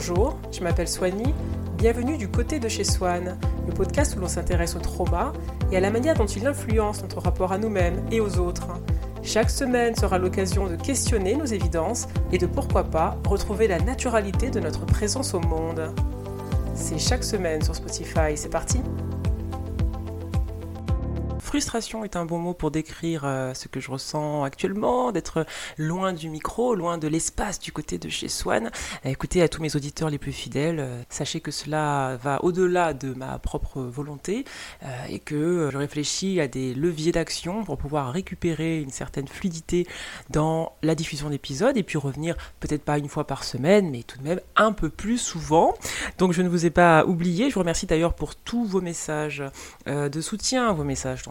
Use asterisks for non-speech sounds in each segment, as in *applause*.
Bonjour, je m'appelle Soigny. Bienvenue du côté de chez Swan, le podcast où l'on s'intéresse au trauma et à la manière dont il influence notre rapport à nous-mêmes et aux autres. Chaque semaine sera l'occasion de questionner nos évidences et de pourquoi pas retrouver la naturalité de notre présence au monde. C'est chaque semaine sur Spotify, c'est parti Frustration est un bon mot pour décrire euh, ce que je ressens actuellement, d'être loin du micro, loin de l'espace du côté de chez Swan. Écoutez à tous mes auditeurs les plus fidèles, euh, sachez que cela va au-delà de ma propre volonté euh, et que je réfléchis à des leviers d'action pour pouvoir récupérer une certaine fluidité dans la diffusion d'épisodes et puis revenir peut-être pas une fois par semaine, mais tout de même un peu plus souvent. Donc je ne vous ai pas oublié. Je vous remercie d'ailleurs pour tous vos messages de soutien, vos messages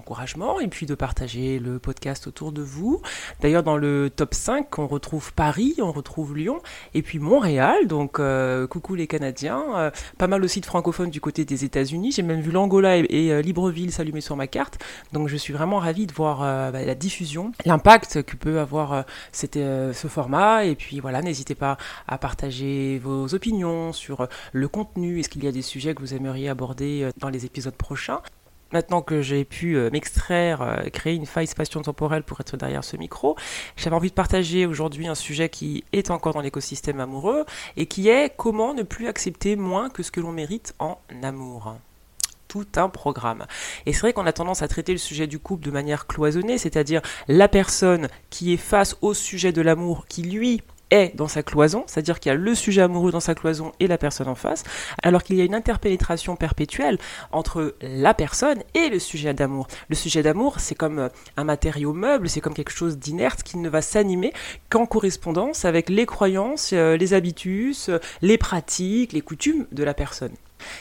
et puis de partager le podcast autour de vous. D'ailleurs, dans le top 5, on retrouve Paris, on retrouve Lyon et puis Montréal. Donc, euh, coucou les Canadiens. Euh, pas mal aussi de francophones du côté des États-Unis. J'ai même vu l'Angola et, euh, Libreville s'allumer sur ma carte. Donc, je suis vraiment ravie de voir bah, la diffusion, l'impact que peut avoir ce format. Et puis, voilà, n'hésitez pas à partager vos opinions sur le contenu. Est-ce qu'il y a des sujets que vous aimeriez aborder dans les épisodes prochains? Maintenant que j'ai pu euh, m'extraire, euh, créer une faille spatio-temporelle pour être derrière ce micro, j'avais envie de partager aujourd'hui un sujet qui est encore dans l'écosystème amoureux et qui est comment ne plus accepter moins que ce que l'on mérite en amour tout un programme. Et c'est vrai qu'on a tendance à traiter le sujet du couple de manière cloisonnée, c'est-à-dire la personne qui est face au sujet de l'amour, qui lui est dans sa cloison, c'est-à-dire qu'il y a le sujet amoureux dans sa cloison et la personne en face, alors qu'il y a une interpénétration perpétuelle entre la personne et le sujet d'amour. Le sujet d'amour, c'est comme euh, un matériau meuble, c'est comme quelque chose d'inerte qui ne va s'animer qu'en correspondance avec les croyances, euh, les habitudes, euh, les pratiques, les coutumes de la personne.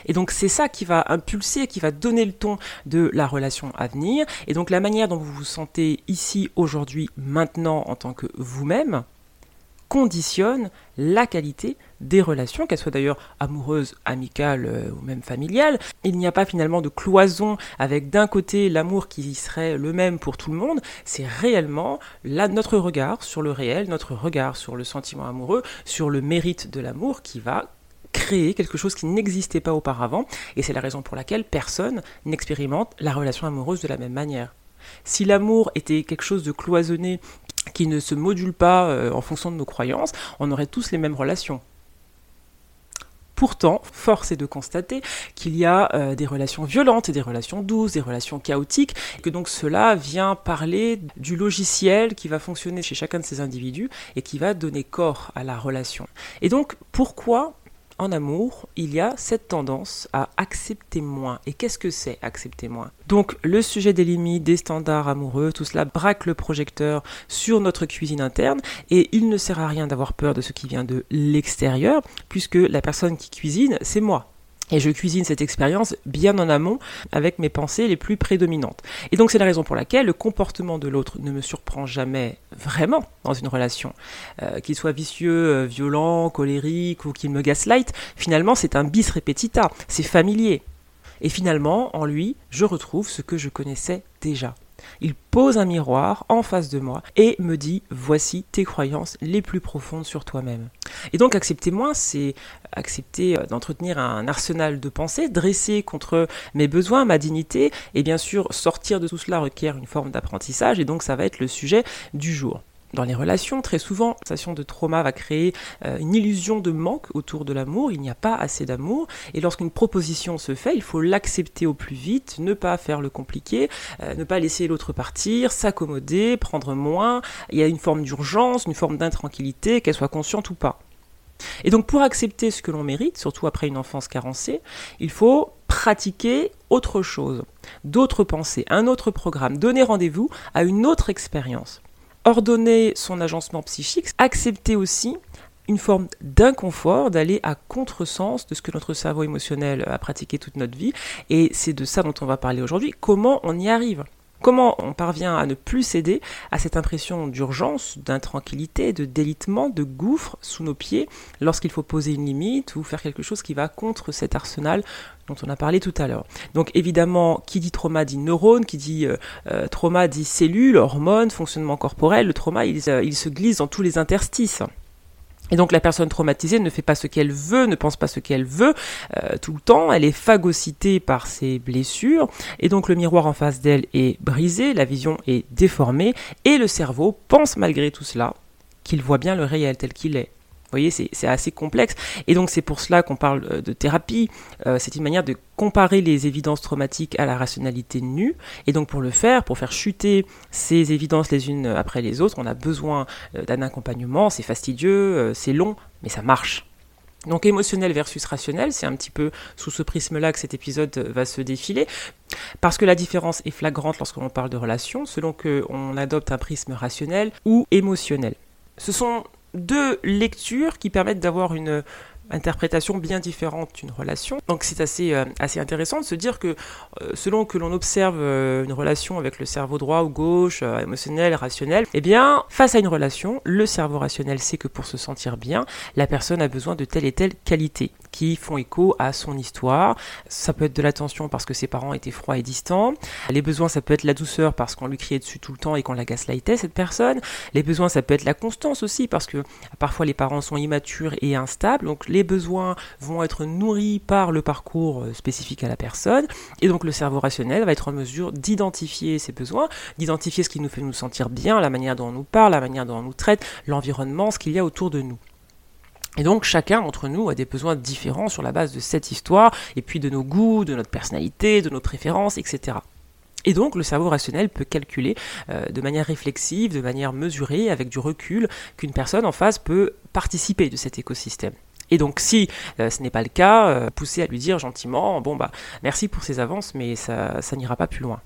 Et donc c'est ça qui va impulser, qui va donner le ton de la relation à venir. Et donc la manière dont vous vous sentez ici, aujourd'hui, maintenant en tant que vous-même, conditionne la qualité des relations, qu'elles soient d'ailleurs amoureuses, amicales euh, ou même familiales. Il n'y a pas finalement de cloison avec d'un côté l'amour qui serait le même pour tout le monde, c'est réellement là notre regard sur le réel, notre regard sur le sentiment amoureux, sur le mérite de l'amour qui va créer quelque chose qui n'existait pas auparavant, et c'est la raison pour laquelle personne n'expérimente la relation amoureuse de la même manière. Si l'amour était quelque chose de cloisonné qui ne se module pas euh, en fonction de nos croyances, on aurait tous les mêmes relations. Pourtant, force est de constater qu'il y a euh, des relations violentes, des relations douces, des relations chaotiques, et que donc cela vient parler du logiciel qui va fonctionner chez chacun de ces individus et qui va donner corps à la relation. Et donc, pourquoi en amour, il y a cette tendance à accepter moins. Et qu'est-ce que c'est accepter moins? Donc le sujet des limites, des standards amoureux, tout cela braque le projecteur sur notre cuisine interne et il ne sert à rien d'avoir peur de ce qui vient de l'extérieur puisque la personne qui cuisine, c'est moi. Et je cuisine cette expérience bien en amont avec mes pensées les plus prédominantes. Et donc c'est la raison pour laquelle le comportement de l'autre ne me surprend jamais vraiment dans une relation. Euh, qu'il soit vicieux, euh, violent, colérique ou qu'il me gaslight, finalement c'est un bis repetita, c'est familier. Et finalement, en lui, je retrouve ce que je connaissais déjà. Il pose un miroir en face de moi et me dit voici tes croyances les plus profondes sur toi-même. Et donc accepter moi, c'est accepter euh, d'entretenir un arsenal de pensées dressé contre mes besoins, ma dignité, et bien sûr sortir de tout cela requiert une forme d'apprentissage, et donc ça va être le sujet du jour dans les relations, très souvent, la sensation de trauma va créer euh, une illusion de manque autour de l'amour, il n'y a pas assez d'amour, et lorsqu'une proposition se fait, il faut l'accepter au plus vite, ne pas faire le compliqué, euh, ne pas laisser l'autre partir, s'accommoder, prendre moins, il y a une forme d'urgence, une forme d'intranquillité, qu'elle soit consciente ou pas. Et donc pour accepter ce que l'on mérite, surtout après une enfance carencée, il faut pratiquer autre chose, d'autres pensées, un autre programme, donner rendez-vous à une autre expérience ordonner son agencement psychique, accepter aussi une forme d'inconfort, d'aller à contresens de ce que notre cerveau émotionnel a pratiqué toute notre vie. Et c'est de ça dont on va parler aujourd'hui. Comment on y arrive? Comment on parvient à ne plus céder à cette impression d'urgence, d'intranquillité, de délitement, de gouffre sous nos pieds lorsqu'il faut poser une limite ou faire quelque chose qui va contre cet arsenal dont on a parlé tout à l'heure? Donc évidemment, qui dit trauma dit neurone, qui dit euh, euh, trauma dit cellules, hormones, fonctionnement corporel. Le trauma, euh, il se glisse dans tous les interstices. Et donc la personne traumatisée ne fait pas ce qu'elle veut, ne pense pas ce qu'elle veut euh, tout le temps, elle est phagocytée par ses blessures, et donc le miroir en face d'elle est brisé, la vision est déformée, et le cerveau pense malgré tout cela qu'il voit bien le réel tel qu'il est. Vous voyez, c'est assez complexe. Et donc c'est pour cela qu'on parle euh, de thérapie. Euh, c'est une manière de comparer les évidences traumatiques à la rationalité nue. Et donc pour le faire, pour faire chuter ces évidences les unes après les autres, on a besoin euh, d'un accompagnement. C'est fastidieux, c'est long, mais ça marche. Donc émotionnel versus rationnel, c'est un petit peu sous ce prisme-là que cet épisode va se défiler, parce que la différence est flagrante lorsque l'on parle de relations, selon qu'on adopte un prisme rationnel ou émotionnel. Ce sont deux lectures qui permettent d'avoir une interprétation bien différente d'une relation. Donc c'est assez, euh, intéressant de se dire que euh, selon que l'on observe euh, une relation avec le cerveau droit ou gauche, émotionnel, rationnel, eh bien face à une relation, le cerveau rationnel sait que pour se sentir bien, la personne a besoin de telle et telle qualité qui font écho à son histoire. Ça peut être de l'attention parce que ses parents étaient froids et distants. Les besoins, ça peut être la douceur parce qu'on lui criait dessus tout le temps et qu'on la gaslightait, cette personne. Les besoins, ça peut être la constance aussi parce que parfois les parents sont immatures et instables. Donc les besoins vont être nourris par le parcours euh, spécifique à la personne. Et donc le cerveau rationnel va être en mesure d'identifier ces besoins, d'identifier ce qui nous fait nous sentir bien, la manière dont on nous parle, la manière dont on nous traite, l'environnement, ce qu'il y a autour de nous. Et donc chacun d'entre nous a des besoins différents sur la base de cette histoire, et puis de nos goûts, de notre personnalité, de nos préférences, etc. Et donc le cerveau rationnel peut calculer euh, de manière réflexive, de manière mesurée, avec du recul, qu'une personne en face peut participer de cet écosystème. Et donc si euh, ce n'est pas le cas, euh, pousser à lui dire gentiment, bon bah merci pour ces avances, mais ça, ça n'ira pas plus loin.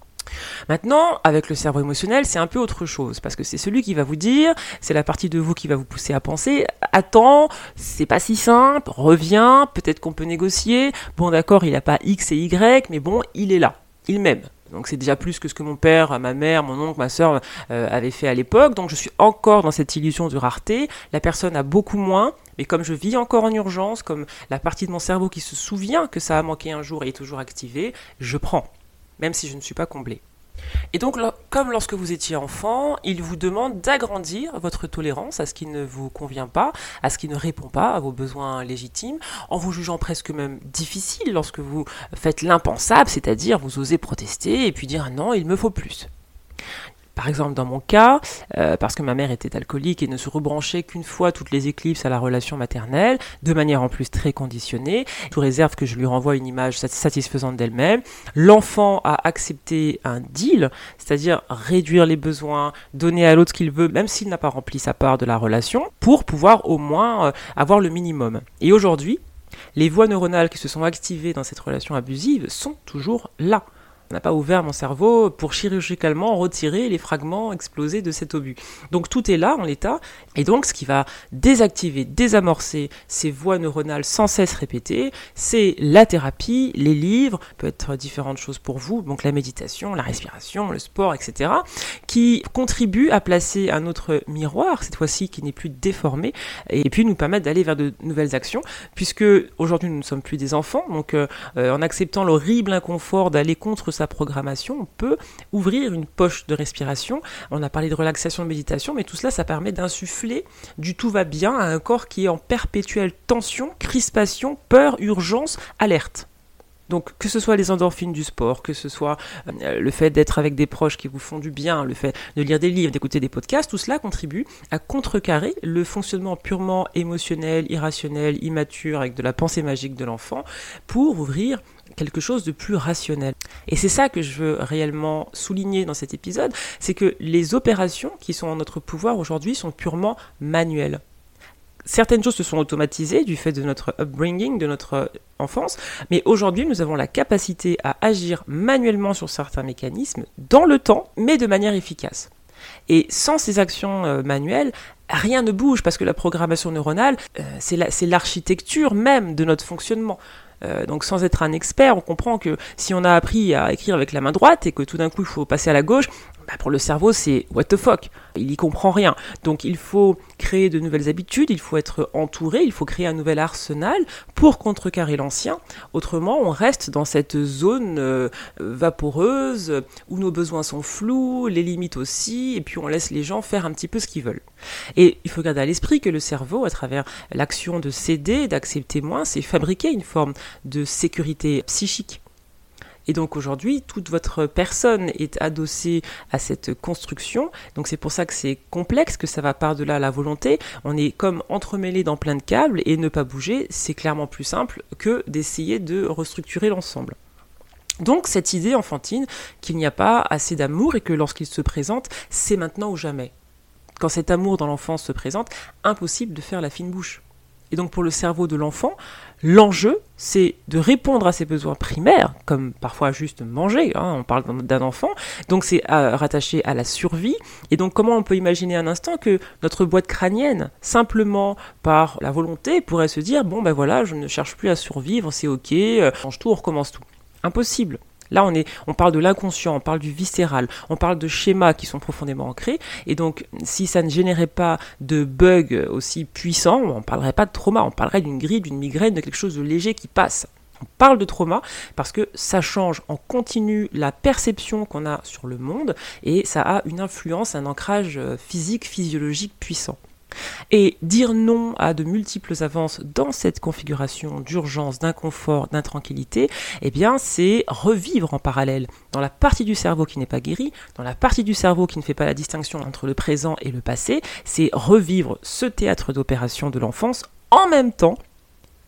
Maintenant, avec le cerveau émotionnel, c'est un peu autre chose, parce que c'est celui qui va vous dire, c'est la partie de vous qui va vous pousser à penser, attends, c'est pas si simple, reviens, peut-être qu'on peut négocier, bon d'accord, il n'a pas X et Y, mais bon, il est là, il m'aime. Donc c'est déjà plus que ce que mon père, ma mère, mon oncle, ma soeur euh, avaient fait à l'époque. Donc je suis encore dans cette illusion de rareté. La personne a beaucoup moins. Mais comme je vis encore en urgence, comme la partie de mon cerveau qui se souvient que ça a manqué un jour et est toujours activée, je prends même si je ne suis pas comblé. Et donc, comme lorsque vous étiez enfant, il vous demande d'agrandir votre tolérance à ce qui ne vous convient pas, à ce qui ne répond pas à vos besoins légitimes, en vous jugeant presque même difficile lorsque vous faites l'impensable, c'est-à-dire vous osez protester et puis dire non, il me faut plus. Par exemple, dans mon cas, euh, parce que ma mère était alcoolique et ne se rebranchait qu'une fois toutes les éclipses à la relation maternelle, de manière en plus très conditionnée, sous réserve que je lui renvoie une image satisfaisante d'elle-même, l'enfant a accepté un deal, c'est-à-dire réduire les besoins, donner à l'autre ce qu'il veut, même s'il n'a pas rempli sa part de la relation, pour pouvoir au moins euh, avoir le minimum. Et aujourd'hui, les voies neuronales qui se sont activées dans cette relation abusive sont toujours là n'a pas ouvert mon cerveau pour chirurgicalement retirer les fragments explosés de cet obus. Donc tout est là en l'état, et donc ce qui va désactiver, désamorcer ces voies neuronales sans cesse répétées, c'est la thérapie, les livres, peut être différentes choses pour vous, donc la méditation, la respiration, le sport, etc., qui contribuent à placer un autre miroir, cette fois-ci qui n'est plus déformé, et puis nous permettre d'aller vers de nouvelles actions, puisque aujourd'hui nous ne sommes plus des enfants, donc euh, en acceptant l'horrible inconfort d'aller contre sa programmation, on peut ouvrir une poche de respiration. On a parlé de relaxation, de méditation, mais tout cela, ça permet d'insuffler du tout va bien à un corps qui est en perpétuelle tension, crispation, peur, urgence, alerte. Donc que ce soit les endorphines du sport, que ce soit euh, le fait d'être avec des proches qui vous font du bien, le fait de lire des livres, d'écouter des podcasts, tout cela contribue à contrecarrer le fonctionnement purement émotionnel, irrationnel, immature, avec de la pensée magique de l'enfant, pour ouvrir quelque chose de plus rationnel. Et c'est ça que je veux réellement souligner dans cet épisode, c'est que les opérations qui sont en notre pouvoir aujourd'hui sont purement manuelles. Certaines choses se sont automatisées du fait de notre upbringing, de notre enfance, mais aujourd'hui nous avons la capacité à agir manuellement sur certains mécanismes dans le temps, mais de manière efficace. Et sans ces actions euh, manuelles, rien ne bouge parce que la programmation neuronale, euh, c'est l'architecture même de notre fonctionnement. Euh, donc sans être un expert, on comprend que si on a appris à écrire avec la main droite et que tout d'un coup il faut passer à la gauche, bah, pour le cerveau, c'est what the fuck. Il y comprend rien. Donc il faut créer de nouvelles habitudes, il faut être entouré, il faut créer un nouvel arsenal pour contrecarrer l'ancien. Autrement, on reste dans cette zone euh, vaporeuse où nos besoins sont flous, les limites aussi, et puis on laisse les gens faire un petit peu ce qu'ils veulent. Et il faut garder à l'esprit que le cerveau, à travers l'action de céder, d'accepter moins, c'est fabriquer une forme de sécurité psychique. Et donc aujourd'hui, toute votre personne est adossée à cette construction. Donc c'est pour ça que c'est complexe, que ça va par-delà la volonté. On est comme entremêlé dans plein de câbles et ne pas bouger, c'est clairement plus simple que d'essayer de restructurer l'ensemble. Donc cette idée enfantine qu'il n'y a pas assez d'amour et que lorsqu'il se présente, c'est maintenant ou jamais. Quand cet amour dans l'enfance se présente, impossible de faire la fine bouche. Et donc pour le cerveau de l'enfant, l'enjeu, c'est de répondre à ses besoins primaires, comme parfois juste manger, hein, on parle d'un enfant, donc c'est rattaché à la survie. Et donc comment on peut imaginer un instant que notre boîte crânienne, simplement par la volonté, pourrait se dire, bon ben voilà, je ne cherche plus à survivre, c'est ok, euh, change tout, on recommence tout. Impossible. Là, on, est, on parle de l'inconscient, on parle du viscéral, on parle de schémas qui sont profondément ancrés. Et donc, si ça ne générait pas de bugs aussi puissants, on ne parlerait pas de trauma, on parlerait d'une grippe, d'une migraine, de quelque chose de léger qui passe. On parle de trauma parce que ça change en continu la perception qu'on a sur le monde et ça a une influence, un ancrage euh, physique, physiologique puissant. Et dire non à de multiples avances dans cette configuration d'urgence, d'inconfort, d'intranquillité, eh bien, c'est revivre en parallèle dans la partie du cerveau qui n'est pas guérie, dans la partie du cerveau qui ne fait pas la distinction entre le présent et le passé, c'est revivre ce théâtre d'opération de l'enfance en même temps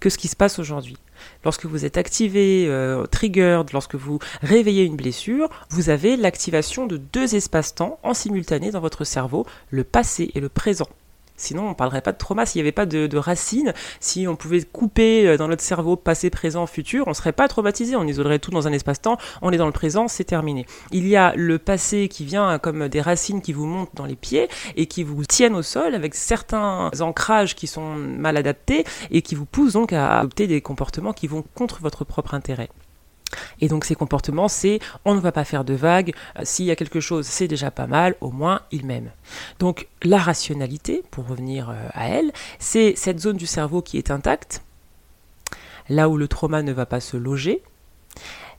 que ce qui se passe aujourd'hui. Lorsque vous êtes activé, euh, triggered, lorsque vous réveillez une blessure, vous avez l'activation de deux espaces-temps en simultané dans votre cerveau, le passé et le présent. Sinon, on ne parlerait pas de trauma s'il n'y avait pas de, racines. Si on pouvait couper euh, dans notre cerveau passé, présent, futur, on ne serait pas traumatisé. On isolerait tout dans un espace-temps. On est dans le présent, c'est terminé. Il y a le passé qui vient comme des racines qui vous montent dans les pieds et qui vous tiennent au sol avec certains ancrages qui sont mal adaptés et qui vous poussent donc à adopter des comportements qui vont contre votre propre intérêt. Et donc ces comportements, c'est on ne va pas faire de vagues, euh, s'il y a quelque chose, c'est déjà pas mal, au moins il m'aime. Donc la rationalité, pour revenir euh, à elle, c'est cette zone du cerveau qui est intacte, là où le trauma ne va pas se loger,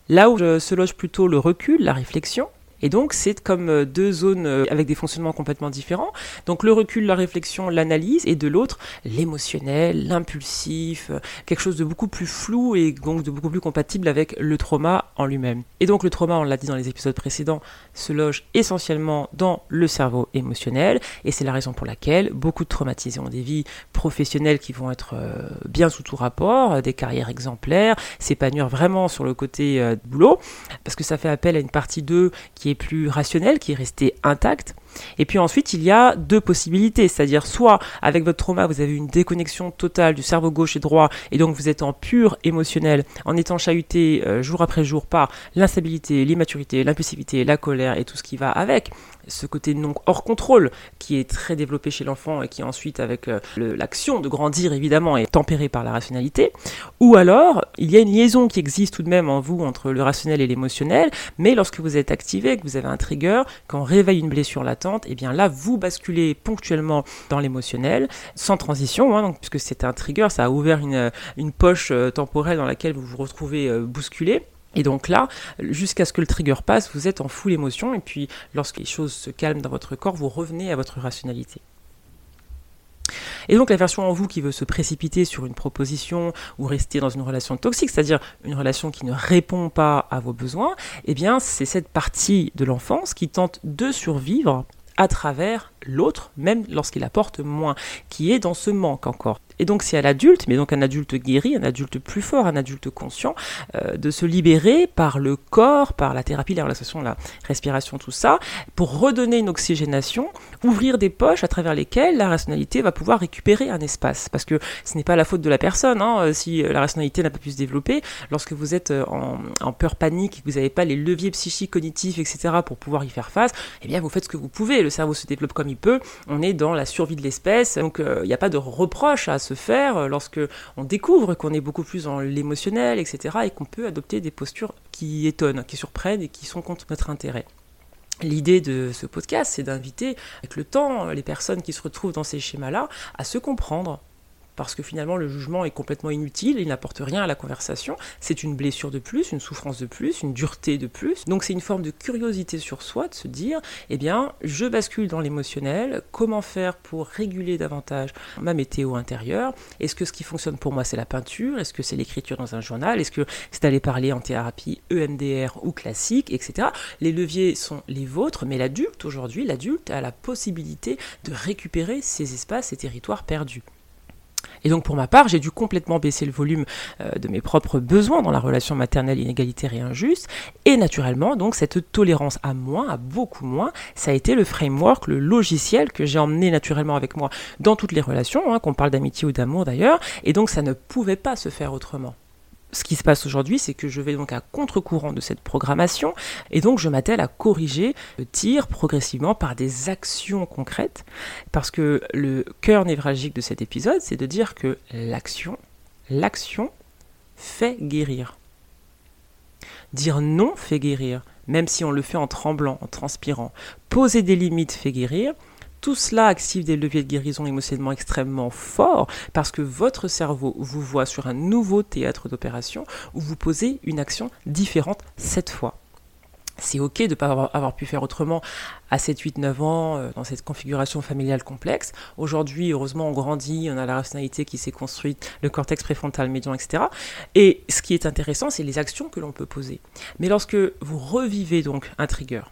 là où euh, se loge plutôt le recul, la réflexion, et donc, c'est comme euh, deux zones euh, avec des fonctionnements complètement différents. Donc, le recul, la réflexion, l'analyse, et de l'autre, l'émotionnel, l'impulsif, euh, quelque chose de beaucoup plus flou et donc de beaucoup plus compatible avec le trauma en lui-même. Et donc, le trauma, on l'a dit dans les épisodes précédents, se loge essentiellement dans le cerveau émotionnel, et c'est la raison pour laquelle beaucoup de traumatisés ont des vies professionnelles qui vont être bien sous tout rapport, des carrières exemplaires, s'épanouir vraiment sur le côté boulot, parce que ça fait appel à une partie d'eux qui est plus rationnel, qui est resté intact. Et puis ensuite, il y a deux possibilités, c'est-à-dire soit avec votre trauma, vous avez une déconnexion totale du cerveau gauche et droit, et donc vous êtes en pur émotionnel, en étant chahuté euh, jour après jour par l'instabilité, l'immaturité, l'impulsivité, la colère et tout ce qui va avec ce côté non hors contrôle qui est très développé chez l'enfant et qui ensuite avec euh, l'action de grandir évidemment est tempéré par la rationalité. Ou alors il y a une liaison qui existe tout de même en vous entre le rationnel et l'émotionnel mais lorsque vous êtes activé que vous avez un trigger quand on réveille une blessure latente et eh bien là vous basculez ponctuellement dans l'émotionnel sans transition hein, donc, puisque c'est un trigger ça a ouvert une, une poche euh, temporelle dans laquelle vous vous retrouvez euh, bousculé et donc là, jusqu'à ce que le trigger passe, vous êtes en full émotion, et puis lorsque les choses se calment dans votre corps, vous revenez à votre rationalité. Et donc la version en vous qui veut se précipiter sur une proposition ou rester dans une relation toxique, c'est-à-dire une relation qui ne répond pas à vos besoins, eh bien c'est cette partie de l'enfance qui tente de survivre à travers l'autre, même lorsqu'il apporte moins, qui est dans ce manque encore. Et donc c'est à l'adulte, mais donc un adulte guéri, un adulte plus fort, un adulte conscient, euh, de se libérer par le corps, par la thérapie, la la respiration, tout ça, pour redonner une oxygénation, ouvrir des poches à travers lesquelles la rationalité va pouvoir récupérer un espace. Parce que ce n'est pas la faute de la personne, hein, euh, si la rationalité n'a pas pu se développer, lorsque vous êtes euh, en, en peur panique et que vous n'avez pas les leviers psychiques, cognitifs, etc., pour pouvoir y faire face, eh bien vous faites ce que vous pouvez, le cerveau se développe comme il peut, on est dans la survie de l'espèce, donc il n'y a pas de reproche à se faire euh, lorsque on découvre qu'on est beaucoup plus dans l'émotionnel, etc., et qu'on peut adopter des postures qui étonnent, qui surprennent et qui sont contre notre intérêt. L'idée de ce podcast, c'est d'inviter, avec le temps, les personnes qui se retrouvent dans ces schémas-là à se comprendre, parce que finalement le jugement est complètement inutile, il n'apporte rien à la conversation, c'est une blessure de plus, une souffrance de plus, une dureté de plus. Donc c'est une forme de curiosité sur soi de se dire, eh bien, je bascule dans l'émotionnel, comment faire pour réguler davantage ma météo intérieure? Est-ce que ce qui fonctionne pour moi c'est la peinture? Est-ce que c'est l'écriture dans un journal? Est-ce que c'est d'aller parler en thérapie EMDR ou classique, etc. Les leviers sont les vôtres, mais l'adulte aujourd'hui, l'adulte a la possibilité de récupérer ces espaces, ces territoires perdus. Et donc pour ma part, j'ai dû complètement baisser le volume euh, de mes propres besoins dans la relation maternelle inégalitaire et injuste. Et naturellement, donc cette tolérance à moins, à beaucoup moins, ça a été le framework, le logiciel que j'ai emmené naturellement avec moi dans toutes les relations, hein, qu'on parle d'amitié ou d'amour d'ailleurs. Et donc ça ne pouvait pas se faire autrement ce qui se passe aujourd'hui, c'est que je vais donc à contre-courant de cette programmation et donc je m'attelle à corriger le tir progressivement par des actions concrètes parce que le cœur névralgique de cet épisode, c'est de dire que l'action, l'action fait guérir. Dire non fait guérir, même si on le fait en tremblant, en transpirant. Poser des limites fait guérir, tout cela active des leviers de guérison émotionnellement extrêmement forts parce que votre cerveau vous voit sur un nouveau théâtre d'opération où vous posez une action différente cette fois. C'est ok de ne pas avoir, pu faire autrement à 7, 8, 9 ans euh, dans cette configuration familiale complexe. Aujourd'hui, heureusement, on grandit, on a la rationalité qui s'est construite, le cortex préfrontal médian, etc. Et ce qui est intéressant, c'est les actions que l'on peut poser. Mais lorsque vous revivez donc un trigger,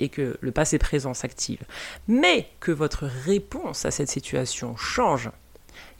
et que le passé présent s'active, mais que votre réponse à cette situation change,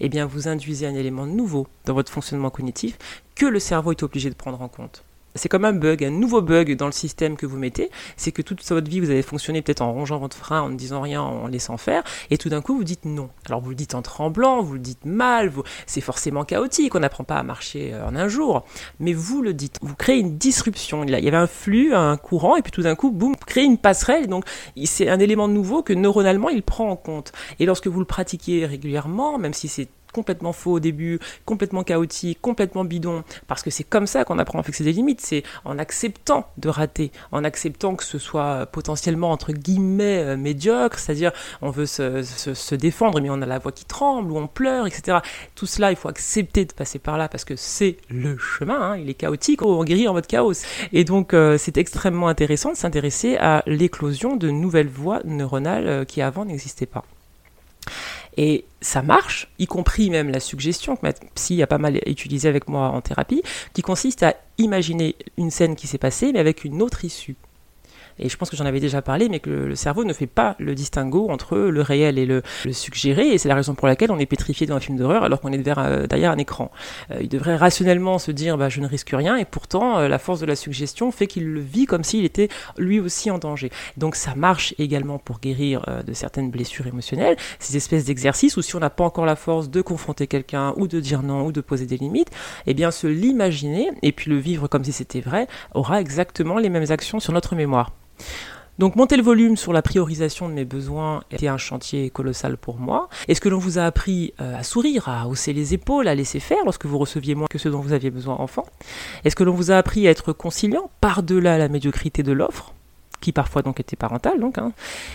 eh bien vous induisez un élément nouveau dans votre fonctionnement cognitif que le cerveau est obligé de prendre en compte c'est comme un bug, un nouveau bug dans le système que vous mettez, c'est que toute votre vie vous avez fonctionné peut-être en rongeant votre frein, en ne disant rien, en laissant faire, et tout d'un coup vous dites non. Alors vous le dites en tremblant, vous le dites mal, c'est forcément chaotique, on n'apprend pas à marcher euh, en un jour, mais vous le dites, vous créez une disruption. Il y avait un flux, un courant, et puis tout d'un coup, boum, créez une passerelle, donc c'est un élément nouveau que neuronalement il prend en compte. Et lorsque vous le pratiquez régulièrement, même si c'est complètement faux au début, complètement chaotique, complètement bidon, parce que c'est comme ça qu'on apprend à fixer des limites, c'est en acceptant de rater, en acceptant que ce soit potentiellement entre guillemets euh, médiocre, c'est-à-dire on veut se, se, défendre mais on a la voix qui tremble ou on pleure, etc. Tout cela, il faut accepter de passer par là parce que c'est le chemin, hein, il est chaotique, on guérit en mode chaos. Et donc euh, c'est extrêmement intéressant de s'intéresser à l'éclosion de nouvelles voies neuronales euh, qui avant n'existaient pas. Et ça marche, y compris même la suggestion que ma psy a pas mal utilisée avec moi en thérapie, qui consiste à imaginer une scène qui s'est passée, mais avec une autre issue et je pense que j'en avais déjà parlé, mais que le, cerveau ne fait pas le distinguo entre le réel et le, suggéré, et c'est la raison pour laquelle on est pétrifié dans un film d'horreur alors qu'on est euh, derrière, un écran. Euh, il devrait rationnellement se dire bah, je ne risque rien, et pourtant euh, la force de la suggestion fait qu'il le vit comme s'il était lui aussi en danger. Donc ça marche également pour guérir de certaines blessures émotionnelles, ces espèces d'exercices où si on n'a pas encore la force de confronter quelqu'un ou de dire non ou de poser des limites, eh bien se l'imaginer et puis le vivre comme si c'était vrai aura exactement les mêmes actions sur notre mémoire. Donc monter le volume sur la priorisation de mes besoins était un chantier colossal pour moi. Est-ce que l'on vous a appris euh, à sourire, à hausser les épaules, à laisser faire lorsque vous receviez moins que ce dont vous aviez besoin enfant Est-ce que l'on vous a appris à être conciliant par-delà la médiocrité de l'offre qui parfois donc était parentale donc hein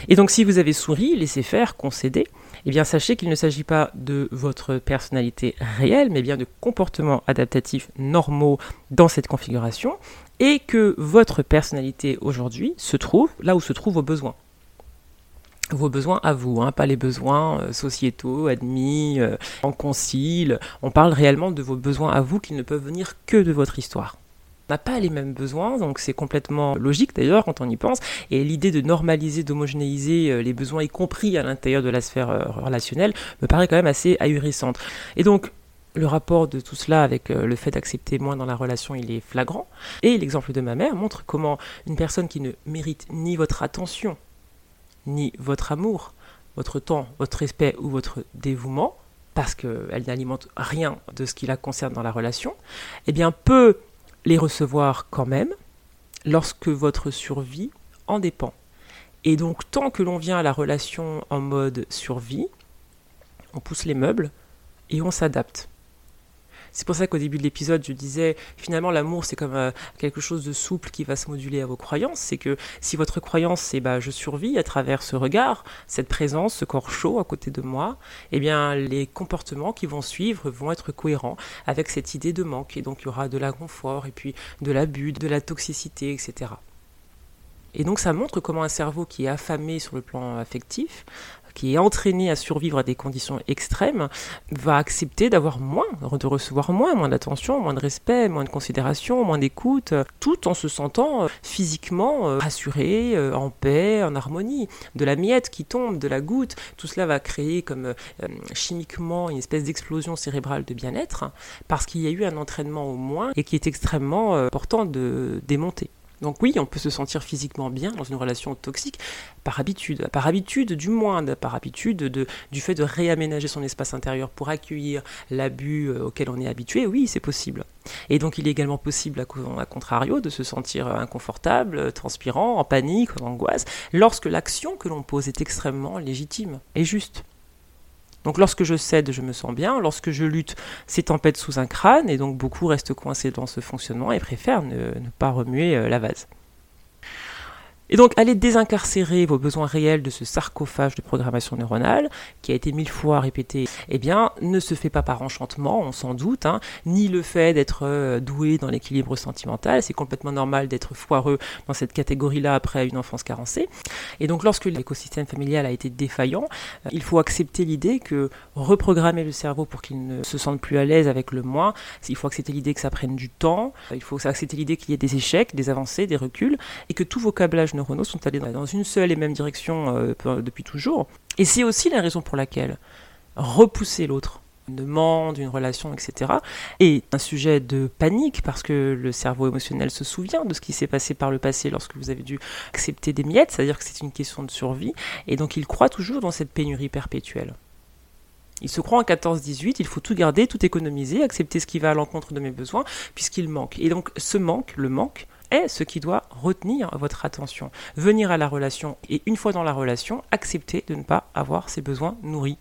Et donc si vous avez souri, laissé faire, concédé, eh bien sachez qu'il ne s'agit pas de votre personnalité réelle, mais bien de comportements adaptatifs normaux dans cette configuration, et que votre personnalité aujourd'hui se trouve là où se trouvent vos besoins. Vos besoins à vous, hein, pas les besoins euh, sociétaux, admis, euh, en concile. On parle réellement de vos besoins à vous qui ne peuvent venir que de votre histoire n'a pas les mêmes besoins, donc c'est complètement logique d'ailleurs quand on y pense. Et l'idée de normaliser, d'homogénéiser euh, les besoins, y compris à l'intérieur de la sphère relationnelle, me paraît quand même assez ahurissante. Et donc, le rapport de tout cela avec euh, le fait d'accepter moins dans la relation, il est flagrant. Et l'exemple de ma mère montre comment une personne qui ne mérite ni votre attention, ni votre amour, votre temps, votre respect ou votre dévouement, parce qu'elle n'alimente rien de ce qui la concerne dans la relation, eh bien peut les recevoir quand même lorsque votre survie en dépend. Et donc tant que l'on vient à la relation en mode survie, on pousse les meubles et on s'adapte. C'est pour ça qu'au début de l'épisode, je disais finalement l'amour c'est comme euh, quelque chose de souple qui va se moduler à vos croyances. C'est que si votre croyance c'est bah je survis à travers ce regard, cette présence, ce corps chaud à côté de moi, eh bien les comportements qui vont suivre vont être cohérents avec cette idée de manque. Et donc il y aura de l'inconfort et puis de l'abus, de la toxicité, etc. Et donc ça montre comment un cerveau qui est affamé sur le plan affectif qui est entraîné à survivre à des conditions extrêmes, va accepter d'avoir moins, de recevoir moins, moins d'attention, moins de respect, moins de considération, moins d'écoute, tout en se sentant euh, physiquement euh, rassuré, euh, en paix, en harmonie. De la miette qui tombe, de la goutte, tout cela va créer comme chimiquement une espèce d'explosion cérébrale de bien-être, parce qu'il y a eu un entraînement au moins et qui est extrêmement important de démonter. Donc oui, on peut se sentir physiquement bien dans une relation toxique par habitude, par habitude du moins, par habitude de, du fait de réaménager son espace intérieur pour accueillir l'abus euh, auquel on est habitué, oui, c'est possible. Et donc il est également possible, à, contrario, de se sentir inconfortable, transpirant, en panique, en angoisse, lorsque l'action que l'on pose est extrêmement légitime et juste. Donc lorsque je cède, je me sens bien. Lorsque je lutte, c'est tempête sous un crâne. Et donc beaucoup restent coincés dans ce fonctionnement et préfèrent ne, ne pas remuer euh, la vase. Et donc, aller désincarcérer vos besoins réels de ce sarcophage de programmation neuronale, qui a été mille fois répété, eh bien, ne se fait pas par enchantement, on s'en doute, hein, ni le fait d'être euh, doué dans l'équilibre sentimental. C'est complètement normal d'être foireux dans cette catégorie-là après une enfance carencée. Et donc, lorsque l'écosystème familial a été défaillant, euh, il faut accepter l'idée que reprogrammer le cerveau pour qu'il ne se sente plus à l'aise avec le moi, il faut accepter l'idée que ça prenne du temps, il faut accepter l'idée qu'il y ait des échecs, des avancées, des reculs, et que tout vocabulage neuronaux sont allés dans une seule et même direction euh, depuis toujours. Et c'est aussi la raison pour laquelle repousser l'autre, une demande, une relation, etc., est un sujet de panique parce que le cerveau émotionnel se souvient de ce qui s'est passé par le passé lorsque vous avez dû accepter des miettes, c'est-à-dire que c'est une question de survie, et donc il croit toujours dans cette pénurie perpétuelle. Il se croit en 14-18, il faut tout garder, tout économiser, accepter ce qui va à l'encontre de mes besoins, puisqu'il manque. Et donc ce manque, le manque, est ce qui doit retenir votre attention. Venir à la relation et une fois dans la relation, accepter de ne pas avoir ses besoins nourris.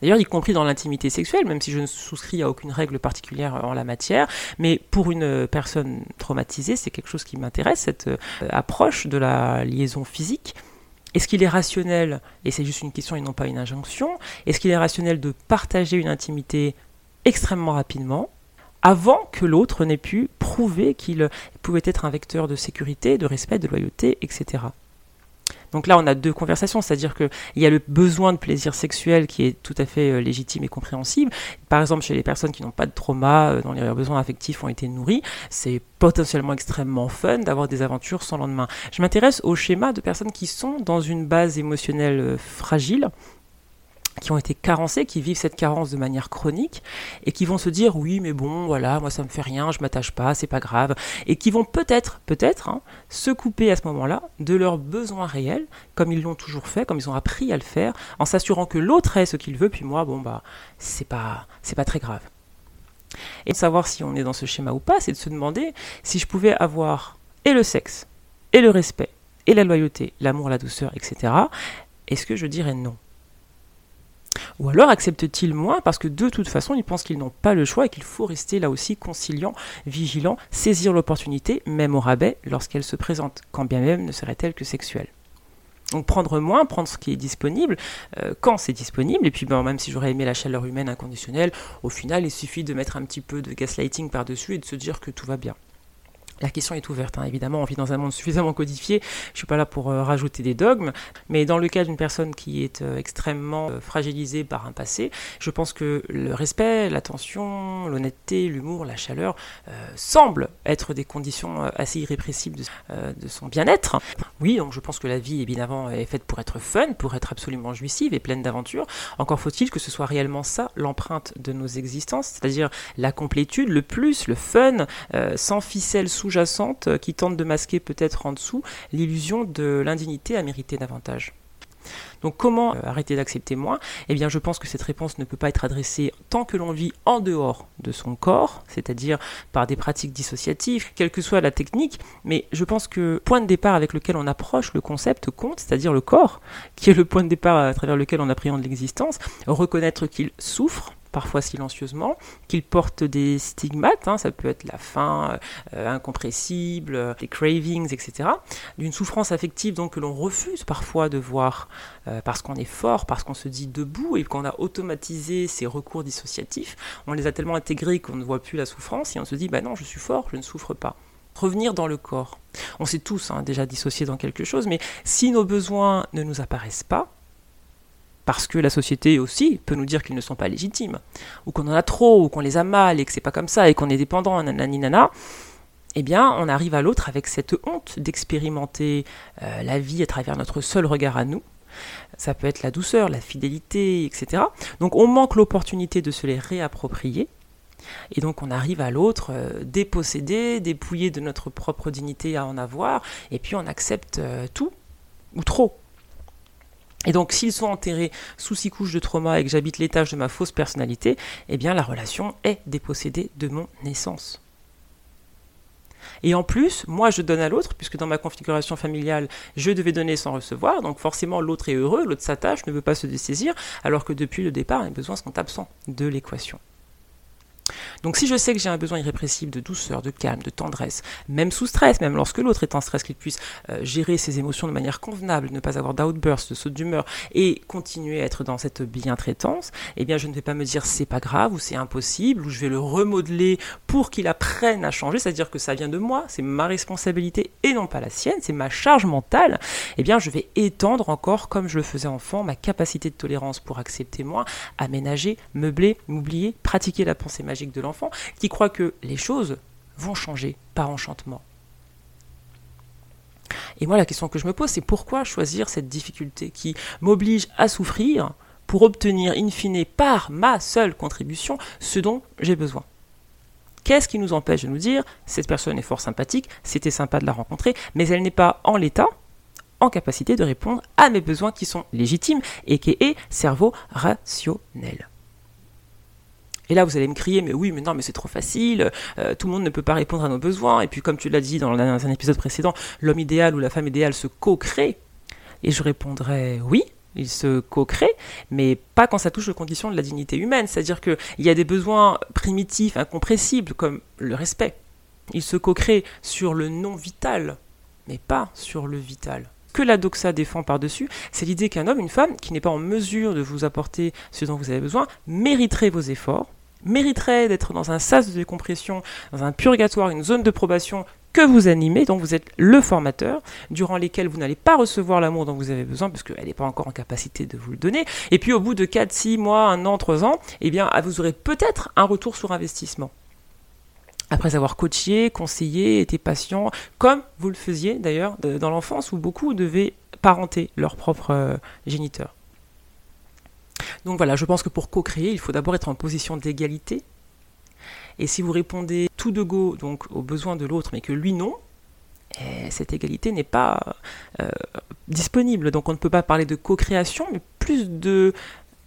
D'ailleurs, y compris dans l'intimité sexuelle, même si je ne souscris à aucune règle particulière en la matière, mais pour une personne traumatisée, c'est quelque chose qui m'intéresse, cette euh, approche de la liaison physique. Est-ce qu'il est rationnel, et c'est juste une question et non pas une injonction, est-ce qu'il est rationnel de partager une intimité extrêmement rapidement avant que l'autre n'ait pu prouver qu'il pouvait être un vecteur de sécurité, de respect, de loyauté, etc. Donc là, on a deux conversations, c'est-à-dire qu'il y a le besoin de plaisir sexuel qui est tout à fait euh, légitime et compréhensible. Par exemple, chez les personnes qui n'ont pas de trauma, euh, dont les besoins affectifs ont été nourris, c'est potentiellement extrêmement fun d'avoir des aventures sans lendemain. Je m'intéresse au schéma de personnes qui sont dans une base émotionnelle euh, fragile, qui ont été carencés, qui vivent cette carence de manière chronique et qui vont se dire oui mais bon voilà moi ça me fait rien, je m'attache pas, c'est pas grave et qui vont peut-être peut-être hein, se couper à ce moment-là de leurs besoins réels comme ils l'ont toujours fait, comme ils ont appris à le faire en s'assurant que l'autre est ce qu'il veut puis moi bon bah c'est pas c'est pas très grave. Et de savoir si on est dans ce schéma ou pas, c'est de se demander si je pouvais avoir et le sexe et le respect et la loyauté, l'amour, la douceur, etc. Est-ce que je dirais non? Ou alors acceptent-ils moins parce que de toute façon ils pensent qu'ils n'ont pas le choix et qu'il faut rester là aussi conciliant, vigilant, saisir l'opportunité, même au rabais, lorsqu'elle se présente, quand bien même ne serait-elle que sexuelle. Donc prendre moins, prendre ce qui est disponible euh, quand c'est disponible. Et puis ben, même si j'aurais aimé la chaleur humaine inconditionnelle, au final il suffit de mettre un petit peu de gaslighting par-dessus et de se dire que tout va bien. La question est ouverte, hein. évidemment, on vit dans un monde suffisamment codifié, je ne suis pas là pour euh, rajouter des dogmes, mais dans le cas d'une personne qui est euh, extrêmement euh, fragilisée par un passé, je pense que le respect, l'attention, l'honnêteté, l'humour, la chaleur semblent être des conditions assez irrépressibles de, de son bien-être. Oui, donc je pense que la vie, évidemment, est faite pour être fun, pour être absolument jouissive et pleine d'aventures. Encore faut-il que ce soit réellement ça, l'empreinte de nos existences, c'est-à-dire la complétude, le plus, le fun, sans ficelle sous sous-jacente qui tente de masquer peut-être en dessous l'illusion de l'indignité à mériter davantage. Donc comment euh, arrêter d'accepter moi? Eh bien je pense que cette réponse ne peut pas être adressée tant que l'on vit en dehors de son corps, c'est-à-dire par des pratiques dissociatives, quelle que soit la technique, mais je pense que le point de départ avec lequel on approche le concept compte, c'est-à-dire le corps, qui est le point de départ à travers lequel on appréhende l'existence, reconnaître qu'il souffre, parfois silencieusement, qu'il porte des stigmates, hein, ça peut être la faim euh, incompressible, des cravings, etc. D'une souffrance affective donc que l'on refuse parfois de voir euh, parce qu'on est fort, parce qu'on se dit debout et qu'on a automatisé ces recours dissociatifs, on les a tellement intégrés qu'on ne voit plus la souffrance et on se dit bah non je suis fort, je ne souffre pas revenir dans le corps. On s'est tous hein, déjà dissociés dans quelque chose, mais si nos besoins ne nous apparaissent pas, parce que la société aussi peut nous dire qu'ils ne sont pas légitimes, ou qu'on en a trop, ou qu'on les a mal, et que c'est pas comme ça, et qu'on est dépendant, nanani nana, eh bien, on arrive à l'autre avec cette honte d'expérimenter euh, la vie à travers notre seul regard à nous. Ça peut être la douceur, la fidélité, etc. Donc on manque l'opportunité de se les réapproprier. Et donc on arrive à l'autre euh, dépossédé, dépouillé de notre propre dignité à en avoir, et puis on accepte euh, tout, ou trop. Et donc, s'ils sont enterrés sous six couches de trauma et que j'habite l'étage de ma fausse personnalité, eh bien, la relation est dépossédée de mon naissance. Et en plus, moi, je donne à l'autre, puisque dans ma configuration familiale, je devais donner sans recevoir, donc forcément, l'autre est heureux, l'autre s'attache, ne veut pas se dessaisir, alors que depuis le départ, les besoins sont absents de l'équation. Donc si je sais que j'ai un besoin irrépressible de douceur, de calme, de tendresse, même sous stress, même lorsque l'autre est en stress, qu'il puisse euh, gérer ses émotions de manière convenable, ne pas avoir d'outburst, de saut d'humeur, et continuer à être dans cette bientraitance, eh bien je ne vais pas me dire c'est pas grave ou c'est impossible, ou je vais le remodeler pour qu'il apprenne à changer, c'est-à-dire que ça vient de moi, c'est ma responsabilité et non pas la sienne, c'est ma charge mentale, eh bien je vais étendre encore, comme je le faisais enfant, ma capacité de tolérance pour accepter moi, aménager, meubler, m'oublier, pratiquer la pensée magique de l'enfant, qui croit que les choses vont changer par enchantement. Et moi, la question que je me pose, c'est pourquoi choisir cette difficulté qui m'oblige à souffrir pour obtenir in fine par ma seule contribution ce dont j'ai besoin? Qu'est-ce qui nous empêche de nous dire cette personne est fort sympathique, c'était sympa de la rencontrer, mais elle n'est pas en l'état en capacité de répondre à mes besoins qui sont légitimes et qui est cerveau rationnel? Et là, vous allez me crier, mais oui, mais non, mais c'est trop facile, euh, tout le monde ne peut pas répondre à nos besoins. Et puis, comme tu l'as dit dans un épisode précédent, l'homme idéal ou la femme idéale se co-crée. Et je répondrais oui, il se co-crée, mais pas quand ça touche aux conditions de la dignité humaine. C'est-à-dire qu'il y a des besoins primitifs, incompressibles, comme le respect. Il se co-crée sur le non vital, mais pas sur le vital que la doxa défend par-dessus, c'est l'idée qu'un homme, une femme, qui n'est pas en mesure de vous apporter ce dont vous avez besoin, mériterait vos efforts, mériterait d'être dans un sas de décompression, dans un purgatoire, une zone de probation que vous animez, dont vous êtes le formateur, durant lesquels vous n'allez pas recevoir l'amour dont vous avez besoin, parce qu'elle n'est pas encore en capacité de vous le donner. Et puis au bout de 4, 6 mois, 1 an, 3 ans, eh bien, vous aurez peut-être un retour sur investissement après avoir coaché, conseillé, été patient, comme vous le faisiez d'ailleurs dans l'enfance où beaucoup devaient parenter leurs propres euh, géniteurs. Donc voilà, je pense que pour co-créer, il faut d'abord être en position d'égalité. Et si vous répondez tout de go donc aux besoins de l'autre, mais que lui non, eh, cette égalité n'est pas euh, disponible. Donc on ne peut pas parler de co-création, mais plus de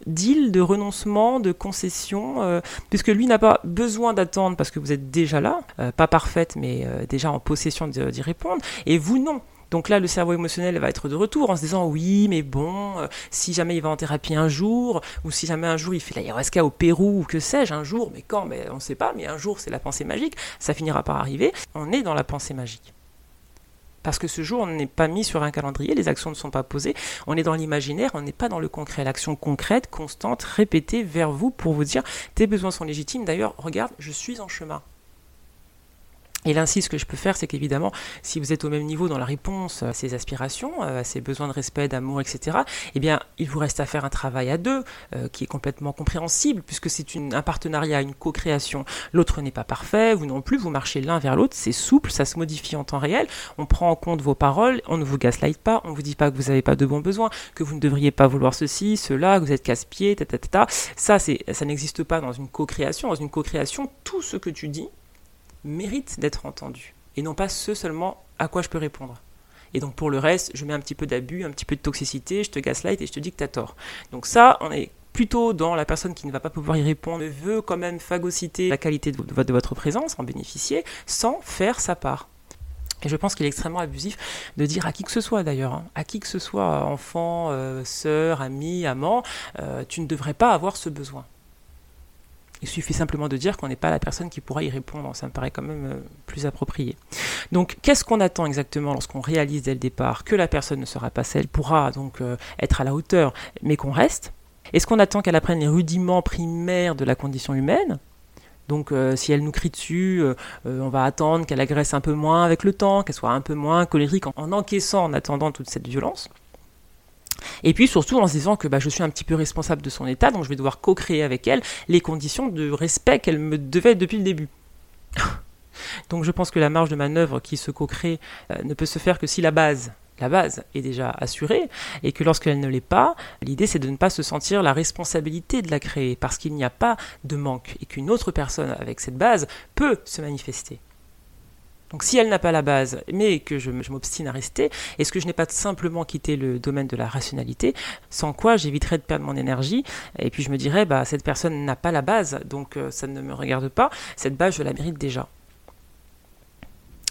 deal, de renoncement, de concession, euh, puisque lui n'a pas besoin d'attendre parce que vous êtes déjà là, euh, pas parfaite, mais déjà en possession d'y répondre, et vous non. Donc là, le cerveau émotionnel va être de retour en se disant oui, mais bon, si jamais il va en thérapie un jour, ou si jamais un jour il fait l'ayahuasca au Pérou, ou que sais-je, un jour, mais quand, mais on ne sait pas, mais un jour c'est la pensée magique, ça finira par arriver, on est dans la pensée magique. Parce que ce jour, on n'est pas mis sur un calendrier, les actions ne sont pas posées, on est dans l'imaginaire, on n'est pas dans le concret. L'action concrète, constante, répétée vers vous pour vous dire tes besoins sont légitimes. D'ailleurs, regarde, je suis en chemin. Et l'insiste ce que je peux faire, c'est qu'évidemment, si vous êtes au même niveau dans la réponse à ces aspirations, à ces besoins de respect, d'amour, etc., eh bien, il vous reste à faire un travail à deux, euh, qui est complètement compréhensible, puisque c'est un partenariat, une co-création. L'autre n'est pas parfait, vous non plus, vous marchez l'un vers l'autre, c'est souple, ça se modifie en temps réel, on prend en compte vos paroles, on ne vous gaslight pas, on ne vous dit pas que vous n'avez pas de bons besoins, que vous ne devriez pas vouloir ceci, cela, que vous êtes casse-pied, ta, ta, ta, Ça, ça n'existe pas dans une co-création. Dans une co-création, tout ce que tu dis, mérite d'être entendu, et non pas ce seulement à quoi je peux répondre. Et donc pour le reste, je mets un petit peu d'abus, un petit peu de toxicité, je te gaslight et je te dis que tu as tort. Donc ça, on est plutôt dans la personne qui ne va pas pouvoir y répondre, veut quand même phagocyter la qualité de, votre présence, en bénéficier, sans faire sa part. Et je pense qu'il est extrêmement abusif de dire à qui que ce soit d'ailleurs, hein, à qui que ce soit, enfant, euh, sœur, ami, amant, euh, tu ne devrais pas avoir ce besoin. Il suffit simplement de dire qu'on n'est pas la personne qui pourra y répondre. Ça me paraît quand même euh, plus approprié. Donc, qu'est-ce qu'on attend exactement lorsqu'on réalise dès le départ que la personne ne sera pas celle, pourra donc euh, être à la hauteur, mais qu'on reste? Est-ce qu'on attend qu'elle apprenne les rudiments primaires de la condition humaine? Donc euh, si elle nous crie dessus, on va attendre qu'elle agresse un peu moins avec le temps, qu'elle soit un peu moins colérique en encaissant en attendant toute cette violence. Et puis surtout en se disant que bah, je suis un petit peu responsable de son état, donc je vais devoir co-créer avec elle les conditions de respect qu'elle me devait depuis le début. *laughs* donc je pense que la marge de manœuvre qui se co-crée euh, ne peut se faire que si la base, la base est déjà assurée, et que lorsqu'elle ne l'est pas, l'idée c'est de ne pas se sentir la responsabilité de la créer, parce qu'il n'y a pas de manque, et qu'une autre personne avec cette base peut se manifester. Donc si elle n'a pas la base, mais que je, m'obstine à rester, est-ce que je n'ai pas simplement quitté le domaine de la rationalité, sans quoi j'éviterais de perdre mon énergie, et puis je me dirais, bah, cette personne n'a pas la base, donc euh, ça ne me regarde pas, cette base, je la mérite déjà.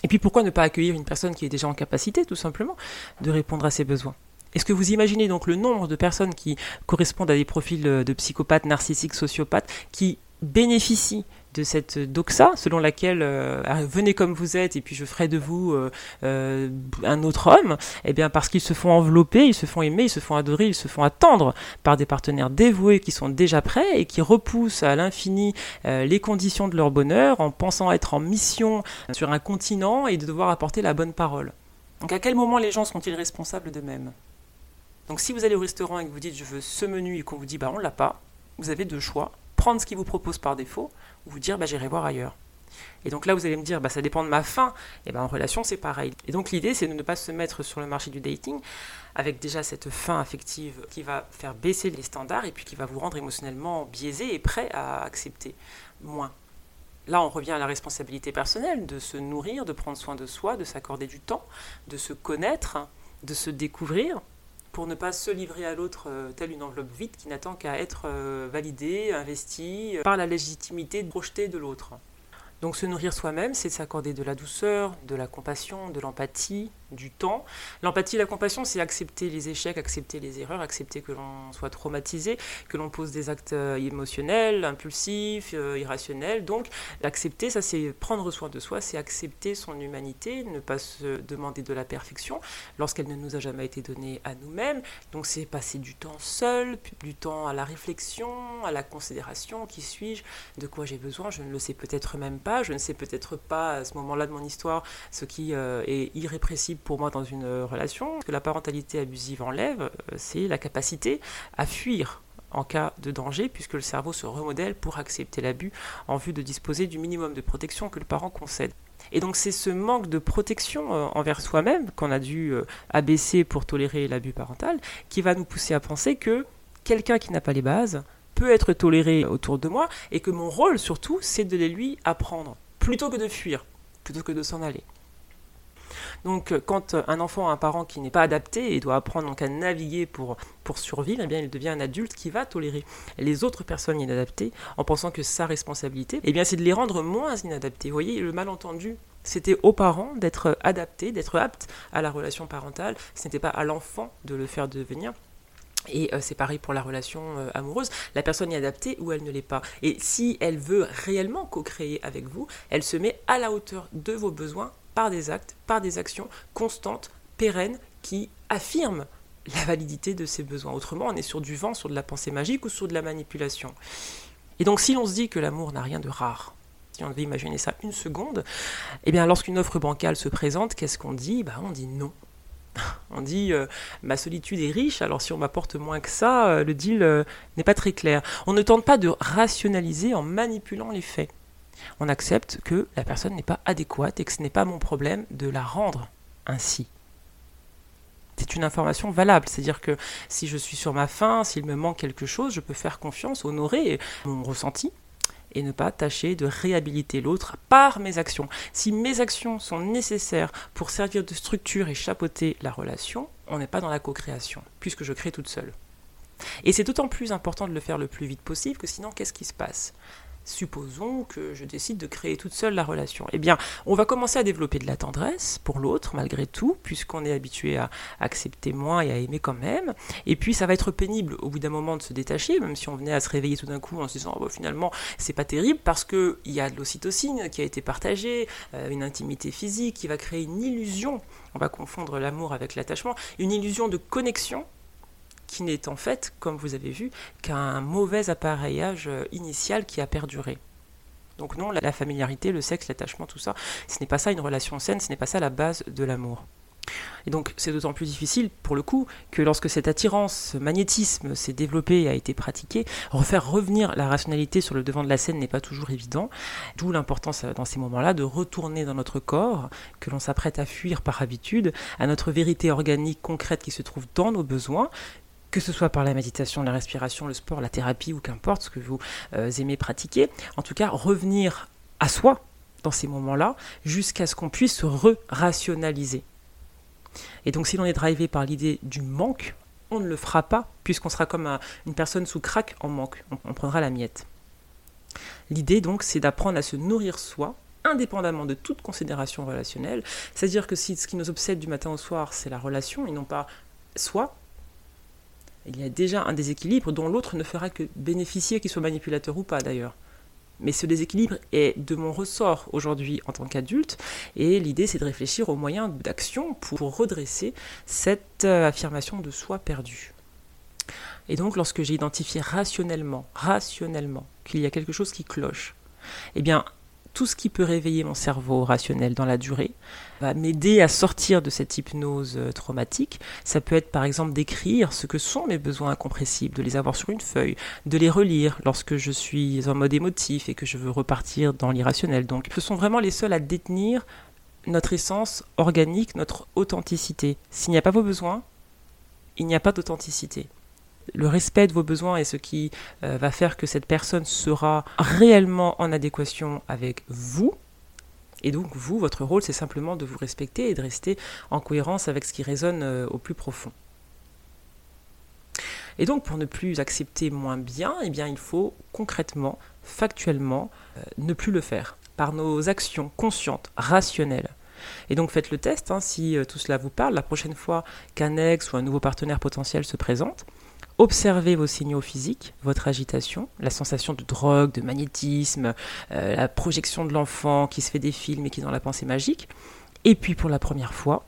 Et puis pourquoi ne pas accueillir une personne qui est déjà en capacité, tout simplement, de répondre à ses besoins? Est-ce que vous imaginez donc le nombre de personnes qui correspondent à des profils de psychopathes, narcissiques, sociopathes, qui bénéficient de cette doxa selon laquelle euh, ah, venez comme vous êtes et puis je ferai de vous euh, euh, un autre homme, eh bien parce qu'ils se font envelopper, ils se font aimer, ils se font adorer, ils se font attendre par des partenaires dévoués qui sont déjà prêts et qui repoussent à l'infini les conditions de leur bonheur en pensant être en mission sur un continent et de devoir apporter la bonne parole. Donc à quel moment les gens sont-ils responsables d'eux-mêmes? Donc si vous allez au restaurant et que vous dites je veux ce menu et qu'on vous dit bah on l'a pas, vous avez deux choix prendre ce qu'ils vous proposent par défaut ou vous dire bah, j'irai voir ailleurs. Et donc là, vous allez me dire, bah, ça dépend de ma faim. Et ben en relation, c'est pareil. Et donc l'idée, c'est de ne pas se mettre sur le marché du dating avec déjà cette faim affective qui va faire baisser les standards et puis qui va vous rendre émotionnellement biaisé et prêt à accepter moins. Là, on revient à la responsabilité personnelle de se nourrir, de prendre soin de soi, de s'accorder du temps, de se connaître, de se découvrir, pour ne pas se livrer à l'autre euh, telle une enveloppe vide qui n'attend qu'à être euh, validée, investie euh, par la légitimité projetée de l'autre. Donc se nourrir soi-même, c'est s'accorder de la douceur, de la compassion, de l'empathie, du temps. L'empathie la compassion, c'est accepter les échecs, accepter les erreurs, accepter que l'on soit traumatisé, que l'on pose des actes euh, émotionnels, impulsifs, euh, irrationnels. Donc, l'accepter, ça c'est prendre soin de soi, c'est accepter son humanité, ne pas se demander de la perfection lorsqu'elle ne nous a jamais été donnée à nous-mêmes. Donc, c'est passer du temps seul, du temps à la réflexion, à la considération, qui suis-je, de quoi j'ai besoin, je ne le sais peut-être même pas, je ne sais peut-être pas à ce moment-là de mon histoire ce qui euh, est irrépressible pour moi dans une relation. Ce que la parentalité abusive enlève, euh, c'est la capacité à fuir en cas de danger, puisque le cerveau se remodèle pour accepter l'abus en vue de disposer du minimum de protection que le parent concède. Et donc c'est ce manque de protection euh, envers soi-même qu'on a dû euh, abaisser pour tolérer l'abus parental, qui va nous pousser à penser que quelqu'un qui n'a pas les bases peut être toléré autour de moi, et que mon rôle surtout, c'est de les lui apprendre, plutôt que de fuir, plutôt que de s'en aller. Donc euh, quand euh, un enfant a un parent qui n'est pas adapté et doit apprendre donc à naviguer pour, pour survivre, eh bien il devient un adulte qui va tolérer les autres personnes inadaptées en pensant que sa responsabilité, eh bien c'est de les rendre moins inadaptés. Vous voyez, le malentendu c'était aux parents d'être adaptés, d'être aptes à la relation parentale. Ce n'était pas à l'enfant de le faire devenir. Et euh, c'est pareil pour la relation amoureuse. La personne est adaptée ou elle ne l'est pas. Et si elle veut réellement co-créer avec vous, elle se met à la hauteur de vos besoins par des actes, par des actions constantes, pérennes, qui affirment la validité de ses besoins. Autrement, on est sur du vent, sur de la pensée magique ou sur de la manipulation. Et donc, si l'on se dit que l'amour n'a rien de rare, si on devait imaginer ça une seconde, eh bien, lorsqu'une offre bancale se présente, qu'est-ce qu'on dit? Bah, On dit non. *laughs* On dit euh, ma solitude est riche, alors si on m'apporte moins que ça, euh, le deal euh, n'est pas très clair. On ne tente pas de rationaliser en manipulant les faits on accepte que la personne n'est pas adéquate et que ce n'est pas mon problème de la rendre ainsi. C'est une information valable, c'est-à-dire que si je suis sur ma faim, s'il me manque quelque chose, je peux faire confiance, honorer mon ressenti et ne pas tâcher de réhabiliter l'autre par mes actions. Si mes actions sont nécessaires pour servir de structure et chapeauter la relation, on n'est pas dans la co-création, puisque je crée toute seule. Et c'est d'autant plus important de le faire le plus vite possible que sinon, qu'est-ce qui se passe? Supposons que je décide de créer toute seule la relation. Eh bien, on va commencer à développer de la tendresse pour l'autre, malgré tout, puisqu'on est habitué à accepter moins et à aimer quand même. Et puis, ça va être pénible au bout d'un moment de se détacher, même si on venait à se réveiller tout d'un coup en se disant, oh, bah, finalement, c'est pas terrible, parce qu'il y a de l'ocytocine qui a été partagée, euh, une intimité physique qui va créer une illusion. On va confondre l'amour avec l'attachement, une illusion de connexion qui n'est en fait, comme vous avez vu, qu'un mauvais appareillage euh, initial qui a perduré. Donc non, la familiarité, le sexe, l'attachement, tout ça, ce n'est pas ça une relation saine, ce n'est pas ça la base de l'amour. Et donc c'est d'autant plus difficile pour le coup que lorsque cette attirance, ce magnétisme s'est développé et a été pratiqué, refaire revenir la rationalité sur le devant de la scène n'est pas toujours évident. D'où l'importance euh, dans ces moments-là de retourner dans notre corps, que l'on s'apprête à fuir par habitude, à notre vérité organique concrète qui se trouve dans nos besoins, que ce soit par la méditation, la respiration, le sport, la thérapie ou qu'importe ce que vous euh, aimez pratiquer, en tout cas revenir à soi dans ces moments-là jusqu'à ce qu'on puisse se re-rationaliser. Et donc si l'on est drivé par l'idée du manque, on ne le fera pas puisqu'on sera comme une personne sous crack en manque, on prendra la miette. L'idée donc c'est d'apprendre à se nourrir soi indépendamment de toute considération relationnelle, c'est-à-dire que si ce qui nous obsède du matin au soir c'est la relation et non pas soi, il y a déjà un déséquilibre dont l'autre ne fera que bénéficier, qu'il soit manipulateur ou pas d'ailleurs. Mais ce déséquilibre est de mon ressort aujourd'hui en tant qu'adulte, et l'idée c'est de réfléchir aux moyens d'action pour redresser cette euh, affirmation de soi perdue. Et donc lorsque j'ai identifié rationnellement, rationnellement, qu'il y a quelque chose qui cloche, eh bien tout ce qui peut réveiller mon cerveau rationnel dans la durée va m'aider à sortir de cette hypnose euh, traumatique. Ça peut être par exemple d'écrire ce que sont mes besoins incompressibles, de les avoir sur une feuille, de les relire lorsque je suis en mode émotif et que je veux repartir dans l'irrationnel. Donc ce sont vraiment les seuls à détenir notre essence organique, notre authenticité. S'il n'y a pas vos besoins, il n'y a pas d'authenticité le respect de vos besoins est ce qui euh, va faire que cette personne sera réellement en adéquation avec vous. Et donc vous, votre rôle, c'est simplement de vous respecter et de rester en cohérence avec ce qui résonne euh, au plus profond. Et donc pour ne plus accepter moins bien, eh bien il faut concrètement, factuellement, euh, ne plus le faire par nos actions conscientes, rationnelles. Et donc faites le test, hein, si tout cela vous parle, la prochaine fois qu'un ex ou un nouveau partenaire potentiel se présente, Observez vos signaux physiques, votre agitation, la sensation de drogue, de magnétisme, euh, la projection de l'enfant qui se fait des films et qui est dans la pensée magique. Et puis pour la première fois,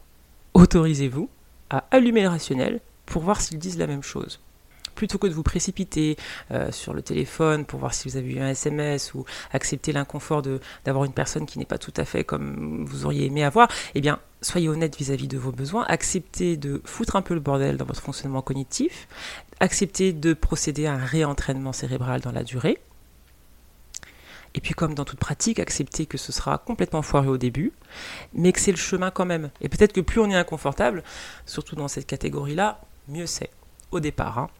autorisez-vous à allumer le rationnel pour voir s'ils disent la même chose plutôt que de vous précipiter euh, sur le téléphone pour voir si vous avez eu un SMS ou accepter l'inconfort d'avoir une personne qui n'est pas tout à fait comme vous auriez aimé avoir, eh bien, soyez honnête vis-à-vis de vos besoins, acceptez de foutre un peu le bordel dans votre fonctionnement cognitif, acceptez de procéder à un réentraînement cérébral dans la durée. Et puis comme dans toute pratique, acceptez que ce sera complètement foiré au début, mais que c'est le chemin quand même. Et peut-être que plus on est inconfortable, surtout dans cette catégorie-là, mieux c'est. Au départ, hein.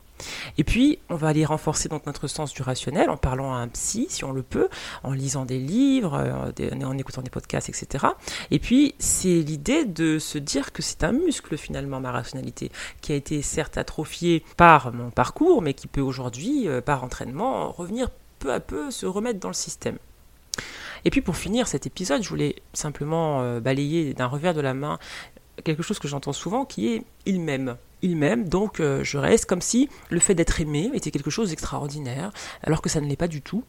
Et puis, on va aller renforcer donc notre sens du rationnel en parlant à un psy, si on le peut, en lisant des livres, euh, en écoutant des podcasts, etc. Et puis, c'est l'idée de se dire que c'est un muscle finalement, ma rationalité, qui a été certes atrophié par mon parcours, mais qui peut aujourd'hui, euh, par entraînement, revenir peu à peu, se remettre dans le système. Et puis pour finir cet épisode, je voulais simplement euh, balayer d'un revers de la main quelque chose que j'entends souvent qui est il m'aime il m'aime, donc euh, je reste comme si le fait d'être aimé était quelque chose d'extraordinaire, alors que ça ne l'est pas du tout.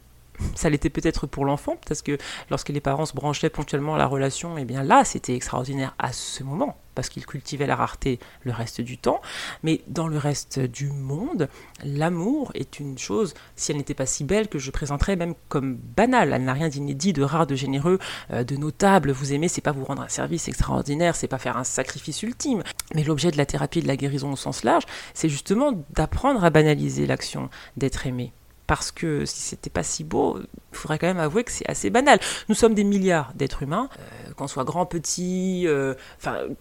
Ça l'était peut-être pour l'enfant, parce que lorsque les parents se branchaient ponctuellement à la relation, et eh bien là, c'était extraordinaire à ce moment, parce qu'ils cultivaient la rareté le reste du temps. Mais dans le reste du monde, l'amour est une chose, si elle n'était pas si belle, que je présenterais même comme banale. Elle n'a rien d'inédit, de rare, de généreux, euh, de notable. Vous aimer, c'est pas vous rendre un service extraordinaire, c'est pas faire un sacrifice ultime. Mais l'objet de la thérapie de la guérison au sens large, c'est justement d'apprendre à banaliser l'action d'être aimé parce que si c'était pas si beau, il faudrait quand même avouer que c'est assez banal. Nous sommes des milliards d'êtres humains, euh, qu'on soit grand, petit, euh,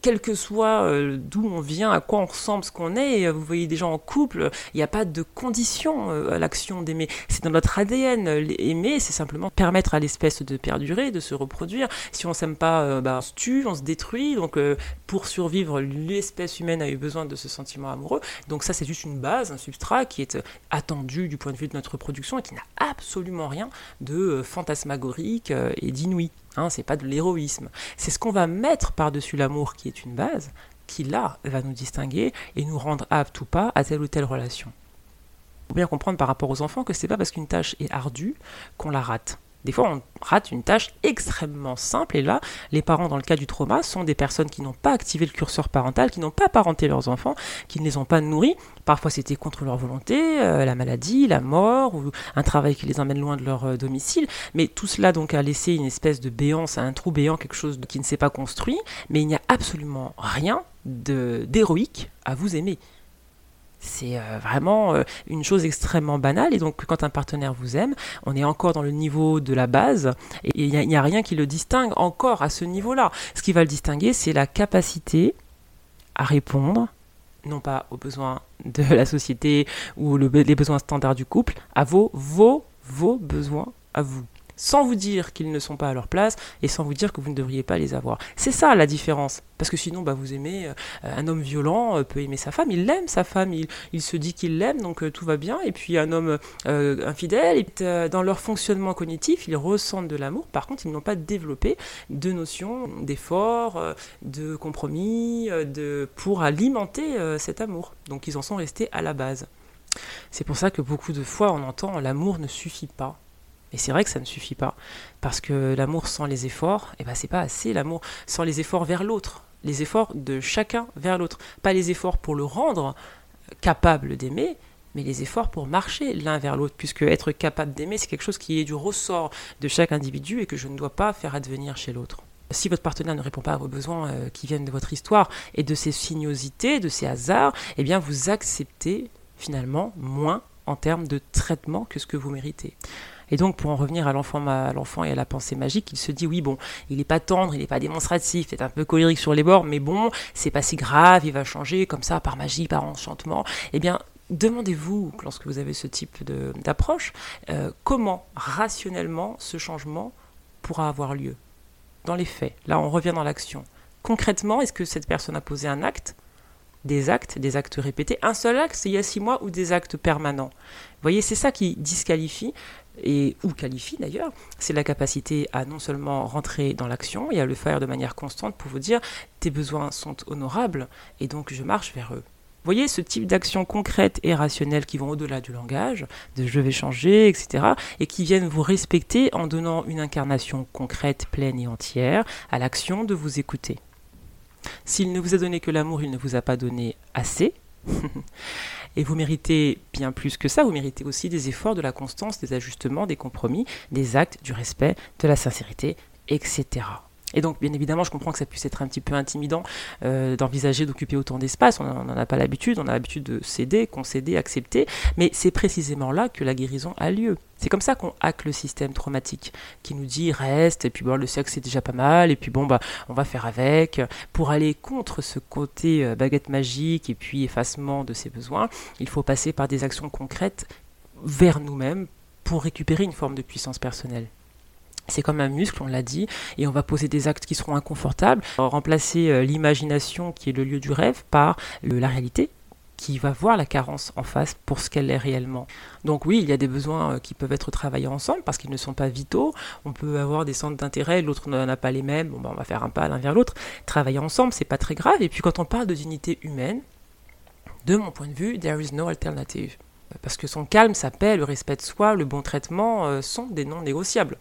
quel que soit euh, d'où on vient, à quoi on ressemble, ce qu'on est, vous voyez des gens en couple, il n'y a pas de condition à l'action d'aimer. C'est dans notre ADN. Aimer, c'est simplement permettre à l'espèce de perdurer, de se reproduire. Si on s'aime pas, bah, on se tue, on se détruit. Donc, pour survivre, l'espèce humaine a eu besoin de ce sentiment amoureux. Donc ça, c'est juste une base, un substrat qui est attendu du point de vue de notre reproduction et qui n'a absolument rien de fantasmagorique et d'inouï. Hein, c'est pas de l'héroïsme. C'est ce qu'on va mettre par-dessus l'amour qui est une base, qui là va nous distinguer et nous rendre aptes ou pas à telle ou telle relation. Il faut bien comprendre par rapport aux enfants que c'est pas parce qu'une tâche est ardue qu'on la rate. Des fois, on rate une tâche extrêmement simple, et là, les parents, dans le cas du trauma, sont des personnes qui n'ont pas activé le curseur parental, qui n'ont pas parenté leurs enfants, qui ne les ont pas nourris. Parfois, c'était contre leur volonté, euh, la maladie, la mort, ou un travail qui les emmène loin de leur euh, domicile. Mais tout cela, donc, a laissé une espèce de béance, un trou béant, quelque chose qui ne s'est pas construit. Mais il n'y a absolument rien d'héroïque à vous aimer. C'est euh, vraiment euh, une chose extrêmement banale. Et donc, quand un partenaire vous aime, on est encore dans le niveau de la base. Et il n'y a, rien qui le distingue encore à ce niveau-là. Ce qui va le distinguer, c'est la capacité à répondre, non pas aux besoins de la société ou les besoins standards du couple, à vos, vos, vos besoins à vous sans vous dire qu'ils ne sont pas à leur place et sans vous dire que vous ne devriez pas les avoir. C'est ça la différence. Parce que sinon, bah, vous aimez euh, un homme violent euh, peut aimer sa femme, il l'aime sa femme, il, se dit qu'il l'aime, donc euh, tout va bien. Et puis un homme infidèle, dans leur fonctionnement cognitif, ils ressentent de l'amour. Par contre, ils n'ont pas développé de notion d'effort, de compromis, de pour alimenter cet amour. Donc ils en sont restés à la base. C'est pour ça que beaucoup de fois on entend l'amour ne suffit pas. Et c'est vrai que ça ne suffit pas. Parce que l'amour sans les efforts, eh ben c'est pas assez l'amour sans les efforts vers l'autre. Les efforts de chacun vers l'autre. Pas les efforts pour le rendre capable d'aimer, mais les efforts pour marcher l'un vers l'autre, puisque être capable d'aimer, c'est quelque chose qui est du ressort de chaque individu et que je ne dois pas faire advenir chez l'autre. Si votre partenaire ne répond pas à vos besoins euh, qui viennent de votre histoire et de ses sinuosités, de ses hasards, eh bien vous acceptez finalement moins en termes de traitement que ce que vous méritez. Et donc, pour en revenir à l'enfant, à l'enfant et à la pensée magique, il se dit oui, bon, il n'est pas tendre, il n'est pas démonstratif, peut-être un peu colérique sur les bords, mais bon, c'est pas si grave, il va changer comme ça par magie, par enchantement. Eh bien, demandez-vous, lorsque vous avez ce type d'approche, euh, comment rationnellement ce changement pourra avoir lieu dans les faits. Là, on revient dans l'action. Concrètement, est-ce que cette personne a posé un acte des actes, des actes répétés, un seul acte il y a six mois ou des actes permanents. Vous voyez, c'est ça qui disqualifie et ou qualifie d'ailleurs, c'est la capacité à non seulement rentrer dans l'action et à le faire de manière constante pour vous dire tes besoins sont honorables et donc je marche vers eux. Vous voyez ce type d'actions concrètes et rationnelles qui vont au-delà du langage, de je vais changer, etc., et qui viennent vous respecter en donnant une incarnation concrète, pleine et entière à l'action de vous écouter. S'il ne vous a donné que l'amour, il ne vous a pas donné assez. *laughs* Et vous méritez bien plus que ça, vous méritez aussi des efforts, de la constance, des ajustements, des compromis, des actes, du respect, de la sincérité, etc. Et donc, bien évidemment, je comprends que ça puisse être un petit peu intimidant euh, d'envisager d'occuper autant d'espace. On n'en a pas l'habitude, on a l'habitude de céder, concéder, accepter. Mais c'est précisément là que la guérison a lieu. C'est comme ça qu'on hack le système traumatique, qui nous dit reste, et puis bon, le sexe c'est déjà pas mal, et puis bon, bah, on va faire avec. Pour aller contre ce côté euh, baguette magique et puis effacement de ses besoins, il faut passer par des actions concrètes vers nous-mêmes pour récupérer une forme de puissance personnelle. C'est comme un muscle, on l'a dit, et on va poser des actes qui seront inconfortables, remplacer euh, l'imagination qui est le lieu du rêve par la réalité qui va voir la carence en face pour ce qu'elle est réellement. Donc oui, il y a des besoins euh, qui peuvent être travaillés ensemble parce qu'ils ne sont pas vitaux. On peut avoir des centres d'intérêt, l'autre n'en a pas les mêmes. Bon, ben, on va faire un pas l'un vers l'autre. Travailler ensemble, c'est pas très grave. Et puis quand on parle de dignité humaine, de mon point de vue, there is no alternative. Parce que son calme, sa paix, le respect de soi, le bon traitement euh, sont des non négociables.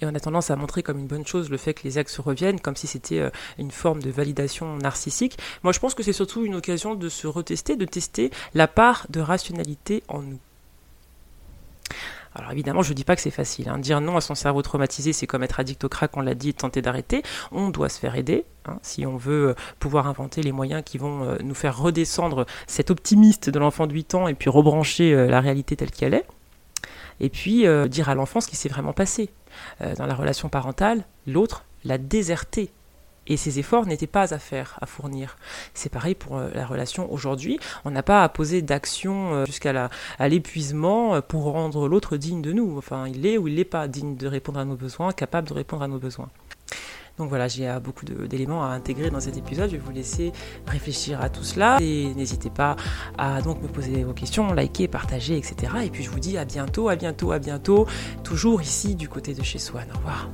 Et on a tendance à montrer comme une bonne chose le fait que les axes reviennent, comme si c'était euh, une forme de validation narcissique. Moi, je pense que c'est surtout une occasion de se retester, de tester la part de rationalité en nous. Alors évidemment, je ne dis pas que c'est facile. Hein. Dire non à son cerveau traumatisé, c'est comme être addict au crack, on l'a dit, tenter d'arrêter. On doit se faire aider, hein, si on veut euh, pouvoir inventer les moyens qui vont euh, nous faire redescendre cet optimiste de l'enfant de 8 ans et puis rebrancher la réalité telle qu'elle est. Et puis dire à l'enfant ce qui s'est vraiment passé. Euh, dans la relation parentale, l'autre l'a déserté. Et ses efforts n'étaient pas à faire, à fournir. C'est pareil pour euh, la relation aujourd'hui. On n'a pas à poser d'action euh, jusqu'à l'épuisement pour rendre l'autre digne de nous. Enfin, il est ou il n'est pas digne de répondre à nos besoins, capable de répondre à nos besoins. Donc voilà, j'ai beaucoup d'éléments à intégrer dans cet épisode. Je vais vous laisser réfléchir à tout cela et n'hésitez pas à donc me poser vos questions, liker, partager, etc. Et puis je vous dis à bientôt, à bientôt, à bientôt, toujours ici du côté de chez Swan. Au revoir.